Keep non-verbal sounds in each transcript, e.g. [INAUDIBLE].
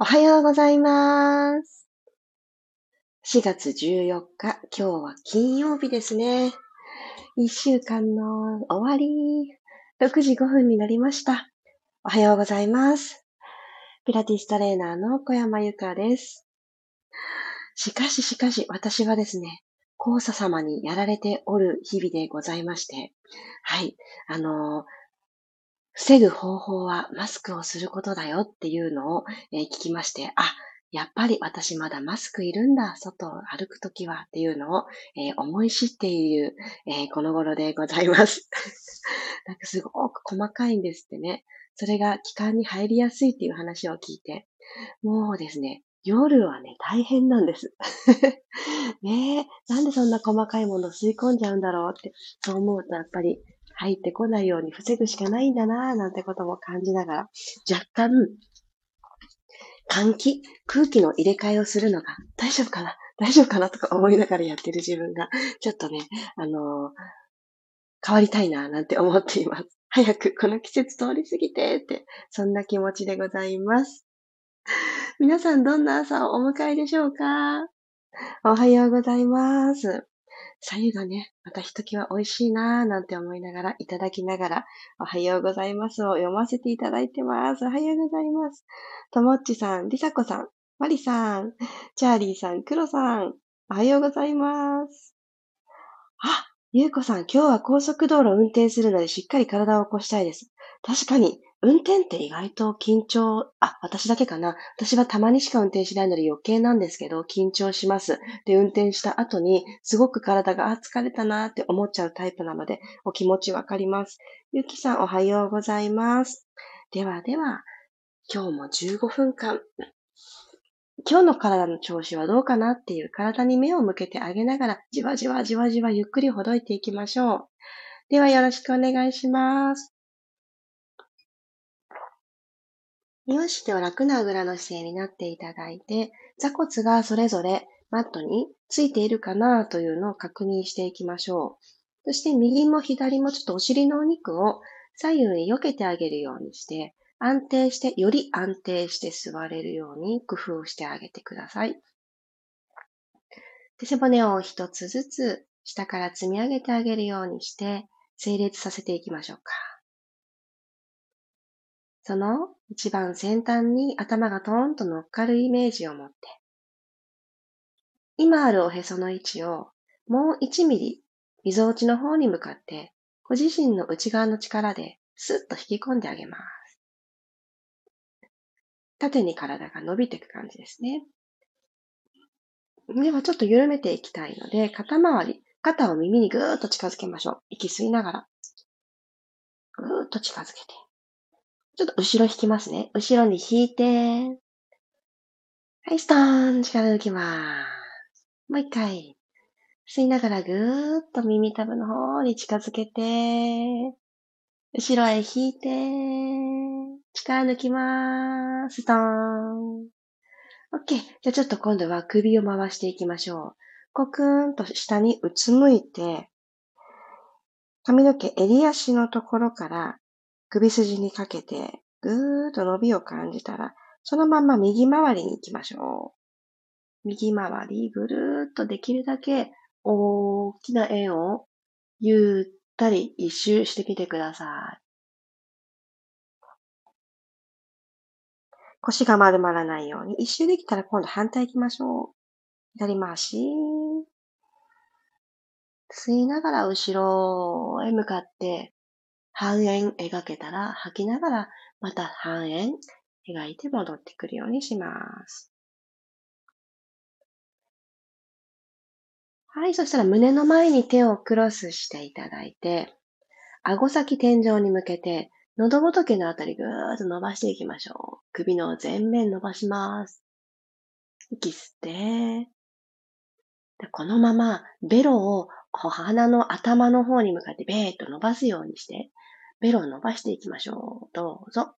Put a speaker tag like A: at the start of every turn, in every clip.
A: おはようございます。4月14日、今日は金曜日ですね。1週間の終わり、6時5分になりました。おはようございます。ピラティストレーナーの小山由かです。しかししかし、私はですね、黄砂様にやられておる日々でございまして、はい、あのー防ぐ方法はマスクをすることだよっていうのを、え、聞きまして、あ、やっぱり私まだマスクいるんだ、外を歩くときはっていうのを、え、思い知っている、え、この頃でございます。[LAUGHS] なんかすごく細かいんですってね。それが気管に入りやすいっていう話を聞いて、もうですね、夜はね、大変なんです。[LAUGHS] ねえ、なんでそんな細かいもの吸い込んじゃうんだろうって、そう思うとやっぱり入ってこないように防ぐしかないんだなぁなんてことも感じながら、若干、換気、空気の入れ替えをするのが大丈夫かな？大丈夫かなとか思いながらやってる自分が、ちょっとね、あのー、変わりたいななんて思っています。早くこの季節通り過ぎてって、そんな気持ちでございます。皆さんどんな朝をお迎えでしょうか？おはようございます。左右がね、またひときわ美味しいなぁなんて思いながら、いただきながら、おはようございますを読ませていただいてます。おはようございます。ともっちさん、りさこさん、まりさん、チャーリーさん、クロさん、おはようございます。あ、ゆうこさん、今日は高速道路を運転するのでしっかり体を起こしたいです。確かに、運転って意外と緊張、あ、私だけかな。私はたまにしか運転しないので余計なんですけど、緊張します。で、運転した後に、すごく体が、あ、疲れたなって思っちゃうタイプなので、お気持ちわかります。ゆきさん、おはようございます。ではでは、今日も15分間、今日の体の調子はどうかなっていう体に目を向けてあげながら、じわじわじわじわゆっくりほどいていきましょう。ではよろしくお願いします。よし、では楽なあぐらの姿勢になっていただいて、座骨がそれぞれマットについているかなというのを確認していきましょう。そして右も左もちょっとお尻のお肉を左右に避けてあげるようにして、安定して、より安定して座れるように工夫をしてあげてください。で背骨を一つずつ下から積み上げてあげるようにして、整列させていきましょうか。その一番先端に頭がトーンと乗っかるイメージを持って、今あるおへその位置をもう1ミリ、みぞおちの方に向かって、ご自身の内側の力でスッと引き込んであげます。縦に体が伸びていく感じですね。ではちょっと緩めていきたいので、肩周り、肩を耳にぐーっと近づけましょう。息吸いながら、ぐーっと近づけて。ちょっと後ろ引きますね。後ろに引いて、はい、ストーン力抜きます。もう一回。吸いながらぐーっと耳たぶの方に近づけて、後ろへ引いて、力抜きまーす。ストーン。OK。じゃあちょっと今度は首を回していきましょう。コクーンと下にうつむいて、髪の毛、襟足のところから首筋にかけて、ぐーっと伸びを感じたら、そのまま右回りに行きましょう。右回り、ぐるーっとできるだけ大きな円をゆったり一周してみてください。腰が丸まらないように、一周できたら今度反対行きましょう。左回し。吸いながら後ろへ向かって半円描けたら吐きながらまた半円描いて戻ってくるようにします。はい、そしたら胸の前に手をクロスしていただいて、顎先天井に向けて、喉仏のあたりぐーっと伸ばしていきましょう。首の前面伸ばします。息吸って、でこのままベロを鼻の頭の方に向かってベーっと伸ばすようにして、ベロを伸ばしていきましょう。どうぞ。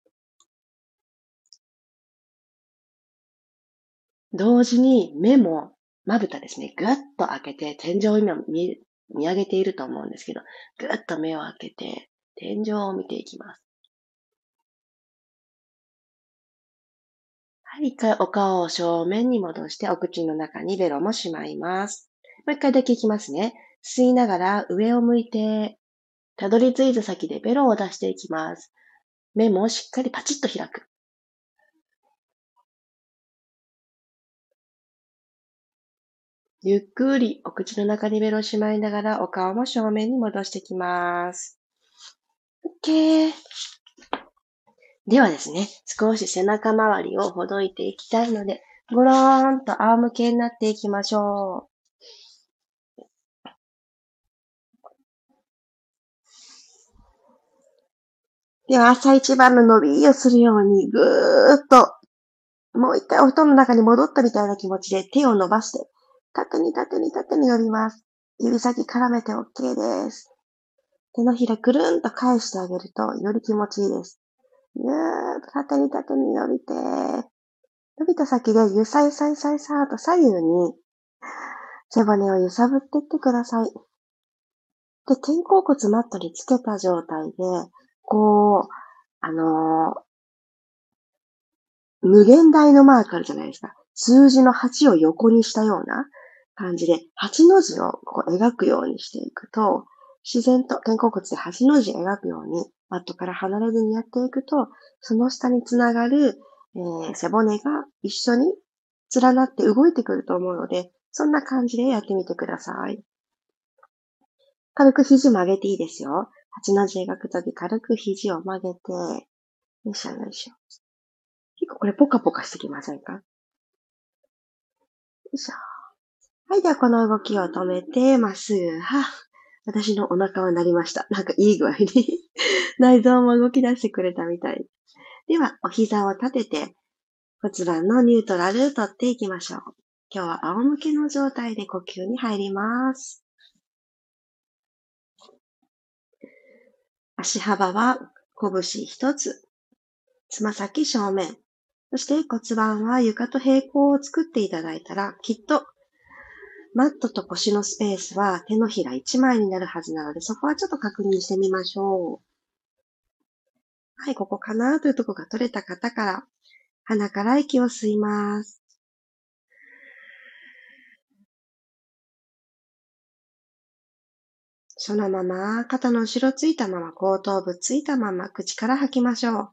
A: 同時に目も、まぶたですね、ぐっと開けて、天井を今見見上げていると思うんですけど、ぐっと目を開けて、天井を見ていきます。はい、一回お顔を正面に戻してお口の中にベロもしまいます。もう一回だけいきますね。吸いながら上を向いて、たどり着いた先でベロを出していきます。目もしっかりパチッと開く。ゆっくりお口の中にベロをしまいながらお顔も正面に戻していきます。OK。ではですね、少し背中周りをほどいていきたいので、ごろーんと仰向けになっていきましょう。では、朝一番の伸びをするように、ぐーっと、もう一回お布団の中に戻ったみたいな気持ちで手を伸ばして、縦に縦に縦に伸びます。指先絡めて OK です。手のひらくるんと返してあげると、より気持ちいいです。ぐーっと縦に縦に伸びて、伸びた先でゆさゆさゆさゆさと左右に背骨を揺さぶっていってください。で、肩甲骨マットにつけた状態で、こう、あのー、無限大のマークあるじゃないですか。数字の8を横にしたような感じで、8の字をこう描くようにしていくと、自然と肩甲骨で8の字描くように、マットから離れずにやっていくと、その下につながる、えー、背骨が一緒に連なって動いてくると思うので、そんな感じでやってみてください。軽く肘曲げていいですよ。8の字描くとき軽く肘を曲げて、よいしょよいしょ。結構これポカポカしてきませんか？よいしょ。はい、ではこの動きを止めて、まっすぐ、は私のお腹は鳴りました。なんかいい具合に [LAUGHS] 内臓も動き出してくれたみたい。では、お膝を立てて骨盤のニュートラル取っていきましょう。今日は仰向けの状態で呼吸に入ります。足幅は拳一つ。つま先正面。そして骨盤は床と平行を作っていただいたら、きっとマットと腰のスペースは手のひら1枚になるはずなので、そこはちょっと確認してみましょう。はい、ここかなというとこが取れた方から、鼻から息を吸います。そのまま、肩の後ろついたまま、後頭部ついたまま、口から吐きましょう。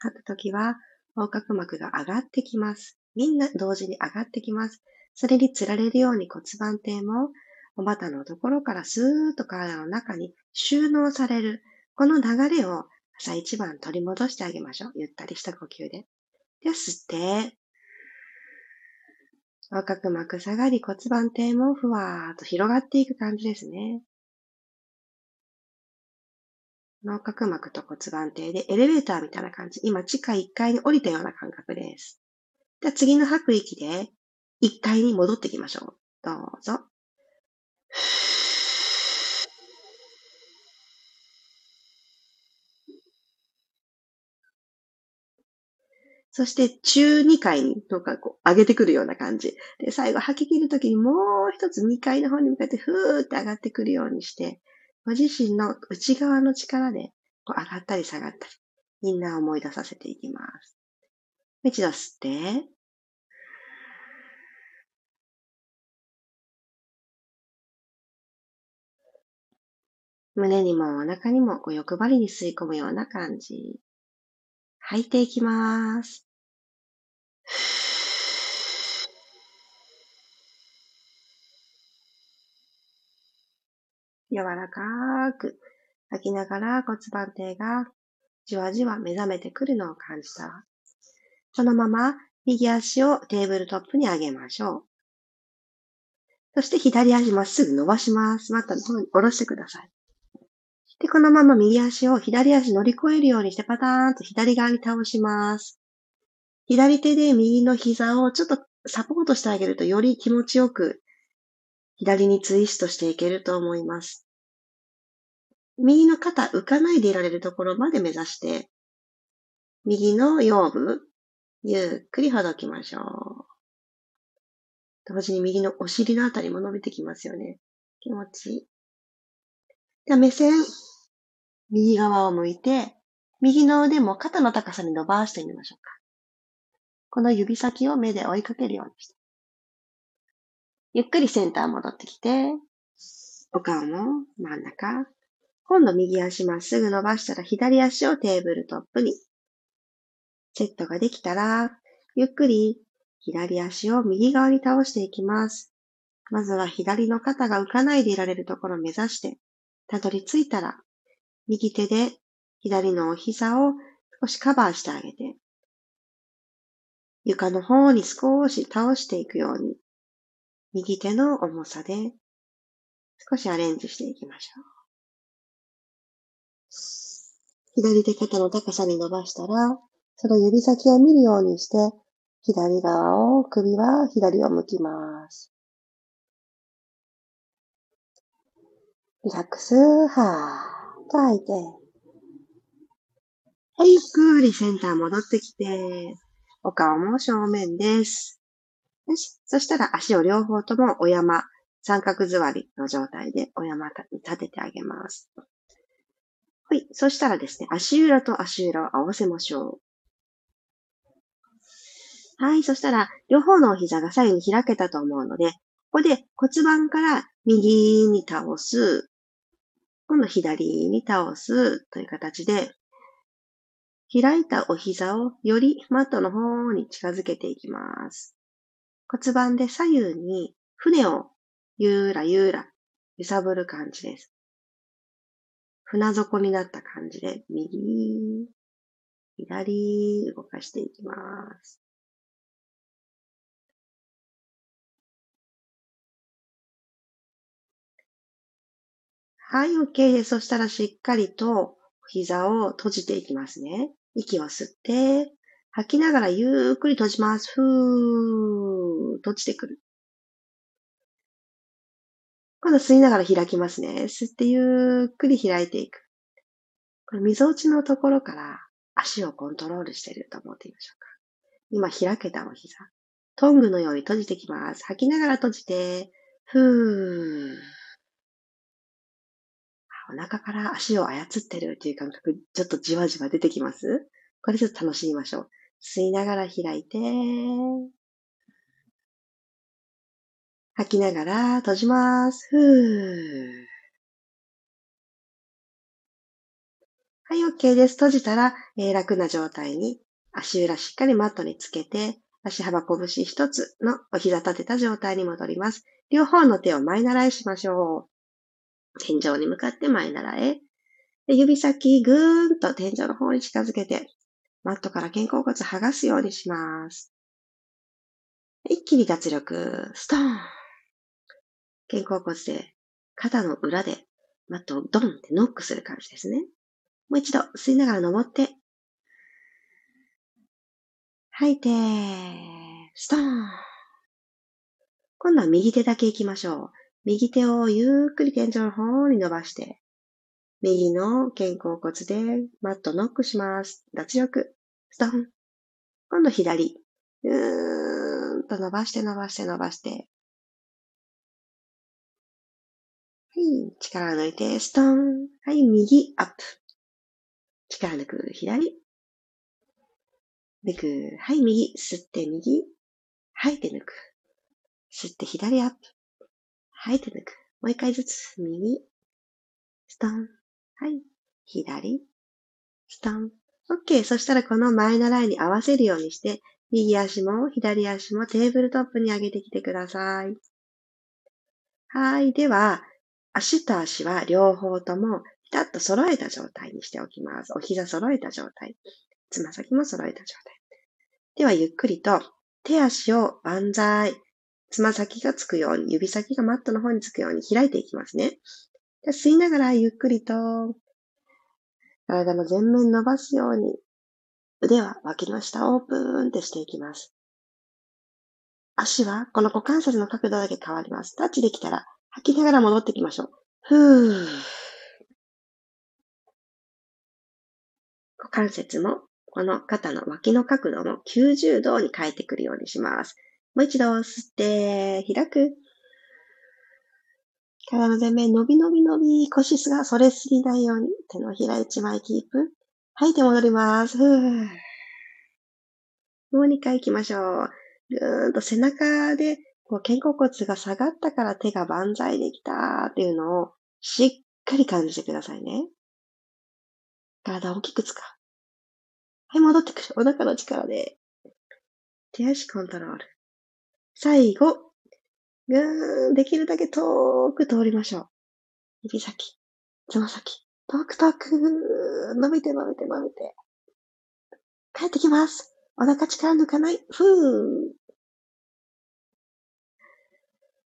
A: 吐くときは、横隔膜が上がってきます。みんな同時に上がってきます。それにつられるように骨盤底もお股のところからスーッと体の中に収納される。この流れを朝一番取り戻してあげましょう。ゆったりした呼吸で。で吸って、横隔膜下がり骨盤底もふわーっと広がっていく感じですね。脳角膜と骨盤底でエレベーターみたいな感じ。今、地下1階に降りたような感覚です。じゃあ次の吐く息で1階に戻っていきましょう。どうぞ。そして中2階にとかこう上げてくるような感じ。で、最後吐き切るときにもう一つ2階の方に向かってふーって上がってくるようにして、ご自身の内側の力でこう上がったり下がったり、みんな思い出させていきます。一度吸って、胸にもお腹にもこう欲張りに吸い込むような感じ。吐いていきます。柔らかく吐きながら骨盤底がじわじわ目覚めてくるのを感じたら。そのまま右足をテーブルトップに上げましょう。そして左足まっすぐ伸ばします。マットの方に下ろしてください。で、このまま右足を左足乗り越えるようにしてパターンと左側に倒します。左手で右の膝をちょっとサポートしてあげるとより気持ちよく左にツイストしていけると思います。右の肩浮かないでいられるところまで目指して、右の腰部、ゆっくりほどきましょう。同時に右のお尻のあたりも伸びてきますよね。気持ちいい。では目線、右側を向いて、右の腕も肩の高さに伸ばしてみましょうか。この指先を目で追いかけるようにして。ゆっくりセンター戻ってきて、お顔の真ん中。今度右足まっすぐ伸ばしたら左足をテーブルトップに。セットができたら、ゆっくり左足を右側に倒していきます。まずは左の肩が浮かないでいられるところを目指して、たどり着いたら、右手で左のお膝を少しカバーしてあげて、床の方に少し倒していくように、右手の重さで少しアレンジしていきましょう。左手肩の高さに伸ばしたら、その指先を見るようにして、左側を、首は左を向きます。リラックス、はーっと吐いて。はい、ゆっくりセンター戻ってきて、お顔も正面です。よし。そしたら足を両方ともお山、三角座りの状態でお山に立ててあげます。はい。そしたらですね、足裏と足裏を合わせましょう。はい。そしたら、両方のお膝が左右に開けたと思うので、ここで骨盤から右に倒す、今度左に倒すという形で、開いたお膝をよりマットの方に近づけていきます。骨盤で左右に船をゆーらゆーら揺さぶる感じです。船底になった感じで、右、左、動かしていきます。はい、OK です。そしたらしっかりと膝を閉じていきますね。息を吸って、吐きながらゆっくり閉じます。ふー、閉じてくる。今度吸いながら開きますね。吸ってゆっくり開いていく。これ、溝落ちのところから足をコントロールしていると思ってみましょうか。今開けたお膝。トングのように閉じてきます。吐きながら閉じて、ふー。お腹から足を操ってるっていう感覚、ちょっとじわじわ出てきます？これちょっと楽しみましょう。吸いながら開いて、吐きながら閉じます。ふー。はい、OK です。閉じたら、えー、楽な状態に足裏しっかりマットにつけて、足幅拳一つのお膝立てた状態に戻ります。両方の手を前習いしましょう。天井に向かって前習え。で指先ぐーんと天井の方に近づけて、マットから肩甲骨剥がすようにします。一気に脱力、ストーン。肩甲骨で肩の裏でマットをドンってノックする感じですね。もう一度吸いながら登って、吐いて、ストーン。今度は右手だけ行きましょう。右手をゆっくり天井の方に伸ばして、右の肩甲骨でマットノックします。脱力。ストン。今度左。うーんと伸ばして伸ばして伸ばして。はい。力抜いて、ストン。はい。右、アップ。力抜く、左。抜く。はい。右。吸って右。吐いて抜く。吸って左アップ。吐いて抜く。もう一回ずつ。右。ストン。はい。左。ストン。OK。そしたらこの前のラインに合わせるようにして、右足も左足もテーブルトップに上げてきてください。はい。では、足と足は両方ともピタッと揃えた状態にしておきます。お膝揃えた状態。つま先も揃えた状態。では、ゆっくりと手足を万歳。つま先がつくように、指先がマットの方につくように開いていきますね。で吸いながらゆっくりと体の前面伸ばすように腕は脇の下オープンってしていきます。足はこの股関節の角度だけ変わります。タッチできたら吐きながら戻ってきましょう。ふー。股関節も、この肩の脇の角度も90度に変えてくるようにします。もう一度吸って、開く。体の前面伸び伸び伸び、腰すが反れすぎないように手のひら一枚キープ。吐いて戻ります。もう2回行きましょう。ぐーんと背中で、こう肩甲骨が下がったから手が万歳できたっていうのをしっかり感じてくださいね。体を大きく使う。はい、戻ってくる。お腹の力で。手足コントロール。最後、ぐーん、できるだけ遠く通りましょう。指先、つま先、遠く遠く、伸びて伸びて伸びて。帰ってきます。お腹力抜かない。ふー。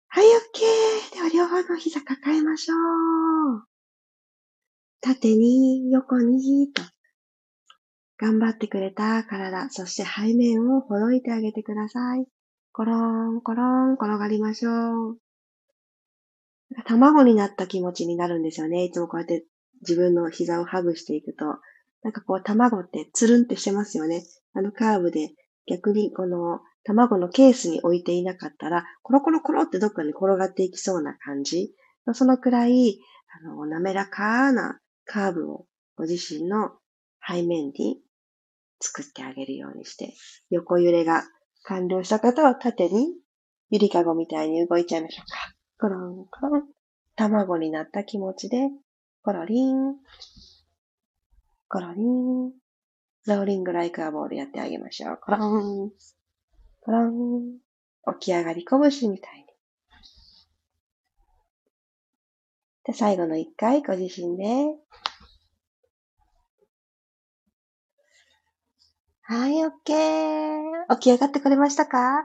A: はい、オッケー。では、両方の膝抱えましょう。縦に、横に、と。頑張ってくれた体、そして背面をほどいてあげてください。コロン、コロン、転がりましょう。卵になった気持ちになるんですよね。いつもこうやって自分の膝をハグしていくと。なんかこう卵ってつるんってしてますよね。あのカーブで逆にこの卵のケースに置いていなかったら、コロコロコロってどっかに転がっていきそうな感じ。そのくらい、あの、滑らかなカーブをご自身の背面に作ってあげるようにして、横揺れが完了した方は縦にゆりかごみたいに動いちゃいましょうか。コロンコロン。卵になった気持ちで、コロリン、コロリン、ローリングライクアボールやってあげましょう。コロン、コロン、起き上がり拳みたいに。で、最後の一回、ご自身で、はい、オッケー。起き上がってくれましたか？あ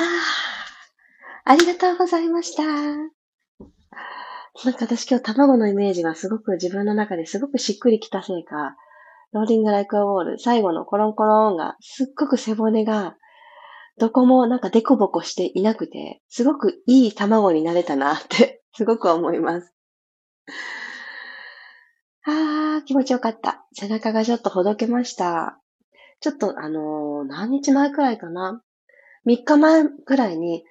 A: あ、ありがとうございました。なんか私今日卵のイメージがすごく自分の中ですごくしっくりきたせいか、ローリングライクアウォール、最後のコロンコロンがすっごく背骨がどこもなんかデコボコしていなくて、すごくいい卵になれたなってすごく思います。あー、気持ちよかった。背中がちょっとほどけました。ちょっとあのー、何日前くらいかな ?3 日前くらいに、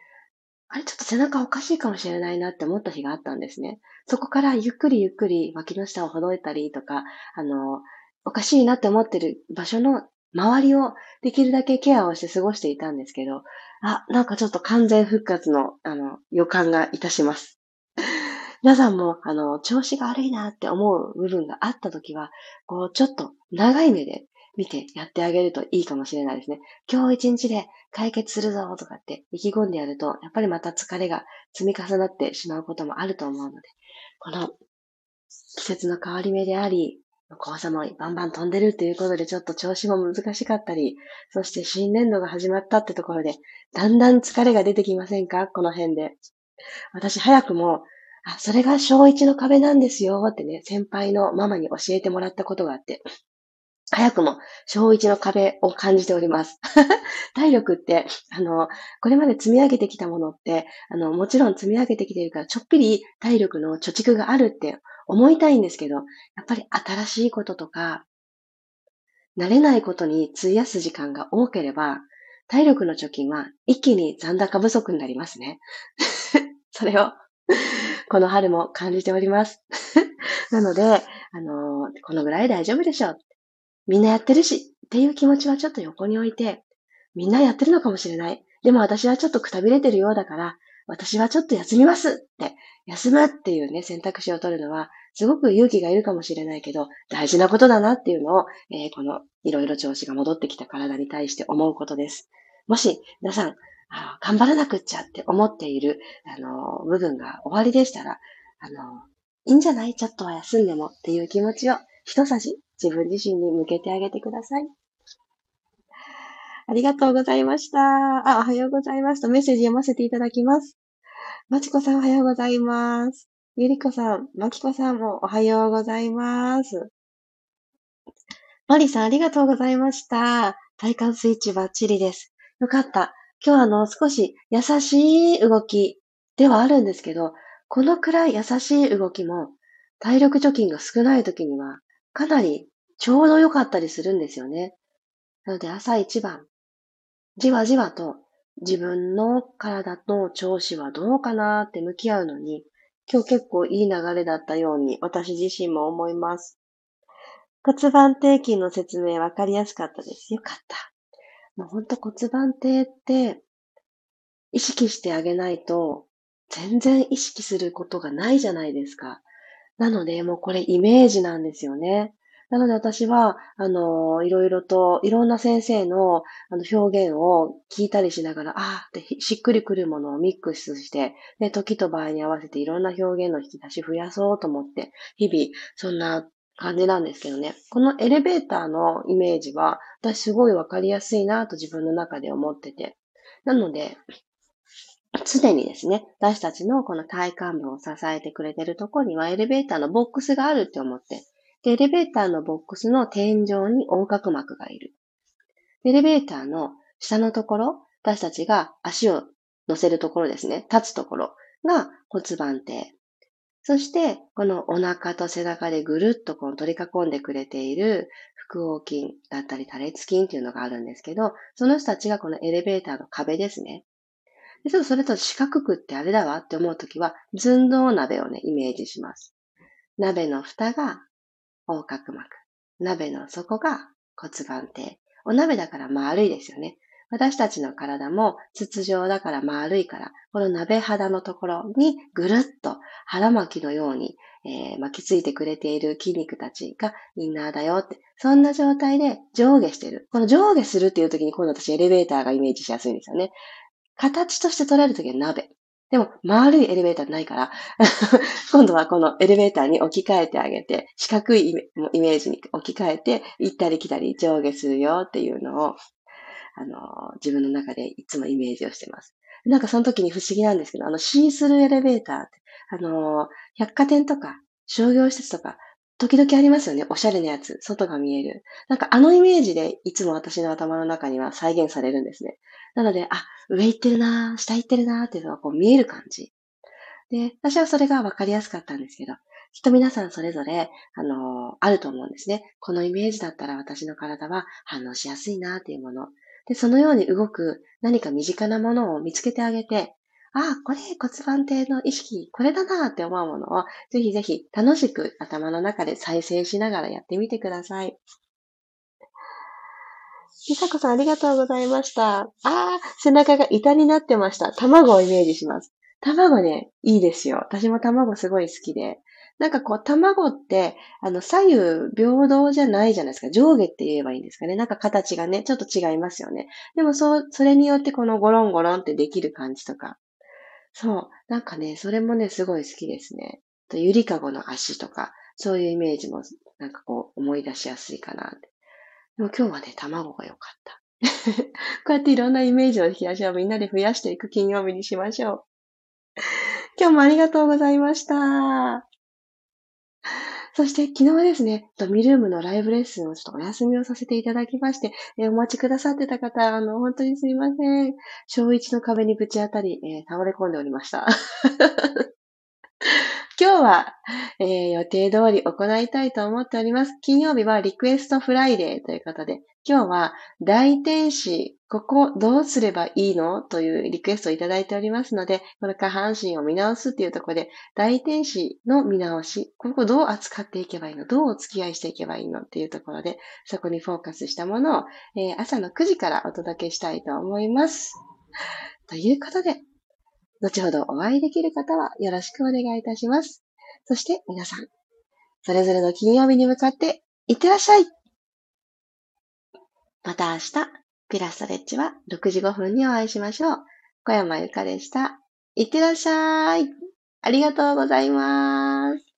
A: あれちょっと背中おかしいかもしれないなって思った日があったんですね。そこからゆっくりゆっくり脇の下をほどいたりとか、あのー、おかしいなって思ってる場所の周りをできるだけケアをして過ごしていたんですけど、あ、なんかちょっと完全復活の、あの、予感がいたします。皆さんも、あの、調子が悪いなって思う部分があったときは、こう、ちょっと長い目で見てやってあげるといいかもしれないですね。今日一日で解決するぞとかって意気込んでやると、やっぱりまた疲れが積み重なってしまうこともあると思うので、この季節の変わり目であり、黄砂もバンバン飛んでるということでちょっと調子も難しかったり、そして新年度が始まったってところで、だんだん疲れが出てきませんか？この辺で。私早くもあ、それが小一の壁なんですよってね、先輩のママに教えてもらったことがあって、早くも小一の壁を感じております。[LAUGHS] 体力って、あの、これまで積み上げてきたものって、あの、もちろん積み上げてきてるから、ちょっぴり体力の貯蓄があるって思いたいんですけど、やっぱり新しいこととか、慣れないことに費やす時間が多ければ、体力の貯金は一気に残高不足になりますね。[LAUGHS] それをこの春も感じております。[LAUGHS] なので、あのー、このぐらい大丈夫でしょう。みんなやってるし、っていう気持ちはちょっと横に置いて、みんなやってるのかもしれない。でも私はちょっとくたびれてるようだから、私はちょっと休みますって、休むっていうね、選択肢を取るのは、すごく勇気がいるかもしれないけど、大事なことだなっていうのを、えー、このいろいろ調子が戻ってきた体に対して思うことです。もし、皆さん、頑張らなくっちゃって思っている、あの、部分が終わりでしたら、あの、いいんじゃない？ちょっとは休んでもっていう気持ちを一さじ自分自身に向けてあげてください。ありがとうございました。あ、おはようございますとメッセージ読ませていただきます。まちこさんおはようございます。ゆりこさん、まきこさんもおはようございます。まりさんありがとうございました。体幹スイッチバッチリです。よかった。今日あの、少し優しい動きではあるんですけど、このくらい優しい動きも、体力貯金が少ない時には、かなりちょうど良かったりするんですよね。なので朝一番、じわじわと自分の体の調子はどうかなって向き合うのに、今日結構いい流れだったように私自身も思います。骨盤底筋の説明わかりやすかったです。よかった。もうほんと骨盤底って意識してあげないと全然意識することがないじゃないですか。なので、もうこれイメージなんですよね。なので私は、あの、いろいろと、いろんな先生のあの表現を聞いたりしながら、ああってしっくりくるものをミックスして、で、時と場合に合わせていろんな表現の引き出し増やそうと思って、日々、そんな感じなんですけどね。このエレベーターのイメージは、私すごいわかりやすいなと自分の中で思ってて。なので、常にですね、私たちのこの体幹部を支えてくれてるところにはエレベーターのボックスがあるって思って、で、エレベーターのボックスの天井に横隔膜がいる。エレベーターの下のところ、私たちが足を乗せるところですね、立つところが骨盤底。そして、このお腹と背中でぐるっとこう取り囲んでくれている腹横筋だったり多裂筋っていうのがあるんですけど、その人たちがこのエレベーターの壁ですね。でそれと四角くってあれだわって思うときは、寸胴鍋をね、イメージします。鍋の蓋が横隔膜。鍋の底が骨盤底。お鍋だから丸いですよね。私たちの体も筒状だから丸いから、この鍋肌のところにぐるっと腹巻きのように、えー、巻きついてくれている筋肉たちがインナーだよって、そんな状態で上下してる。この上下するっていう時に今度私エレベーターがイメージしやすいんですよね。形として捉えるときは鍋。でも、丸いエレベーターないから、[LAUGHS] 今度はこのエレベーターに置き換えてあげて、四角いイメージに置き換えて、行ったり来たり上下するよっていうのを、あの、自分の中でいつもイメージをしてます。なんかその時に不思議なんですけど、あの、シースルーエレベーターって、あの、百貨店とか商業施設とか、時々ありますよね。おしゃれなやつ。外が見える。なんかあのイメージでいつも私の頭の中には再現されるんですね。なので、あ、上行ってるな下行ってるなっていうのがこう見える感じ。で、私はそれがわかりやすかったんですけど、きっと皆さんそれぞれ、あのー、あると思うんですね。このイメージだったら私の体は反応しやすいなっていうもの。で、そのように動く何か身近なものを見つけてあげて、ああ、これ骨盤底の意識、これだなって思うものを、ぜひぜひ楽しく頭の中で再生しながらやってみてください。ひさこさんありがとうございました。ああ、背中が板になってました。卵をイメージします。卵ね、いいですよ。私も卵すごい好きで。なんかこう、卵って、あの、左右平等じゃないじゃないですか。上下って言えばいいんですかね。なんか形がね、ちょっと違いますよね。でもそう、それによってこのゴロンゴロンってできる感じとか、そう。なんかね、それもね、すごい好きですね。とゆりかごの足とか、そういうイメージも、なんかこう、思い出しやすいかな。でも今日はね、卵が良かった。[LAUGHS] こうやっていろんなイメージの引き出しをみんなで増やしていく金曜日にしましょう。今日もありがとうございました。そして昨日ですね、ミルームのライブレッスンをちょっとお休みをさせていただきまして、えお待ちくださってた方、あの、本当にすみません。小一の壁にぶち当たり、えー、倒れ込んでおりました。今日は、えー、予定通り行いたいと思っております。金曜日はリクエストフライデーということで、今日は大転子、ここどうすればいいの？というリクエストをいただいておりますので、この下半身を見直すっていうところで、大天使の見直し、ここどう扱っていけばいいの？どうお付き合いしていけばいいの？っていうところで、そこにフォーカスしたものを、えー、朝の9時からお届けしたいと思います。ということで、後ほどお会いできる方はよろしくお願いいたします。そして皆さん、それぞれの金曜日に向かっていってらっしゃいまた明日、ピラストレッチは6時5分にお会いしましょう。小山由かでした。いってらっしゃい。ありがとうございます。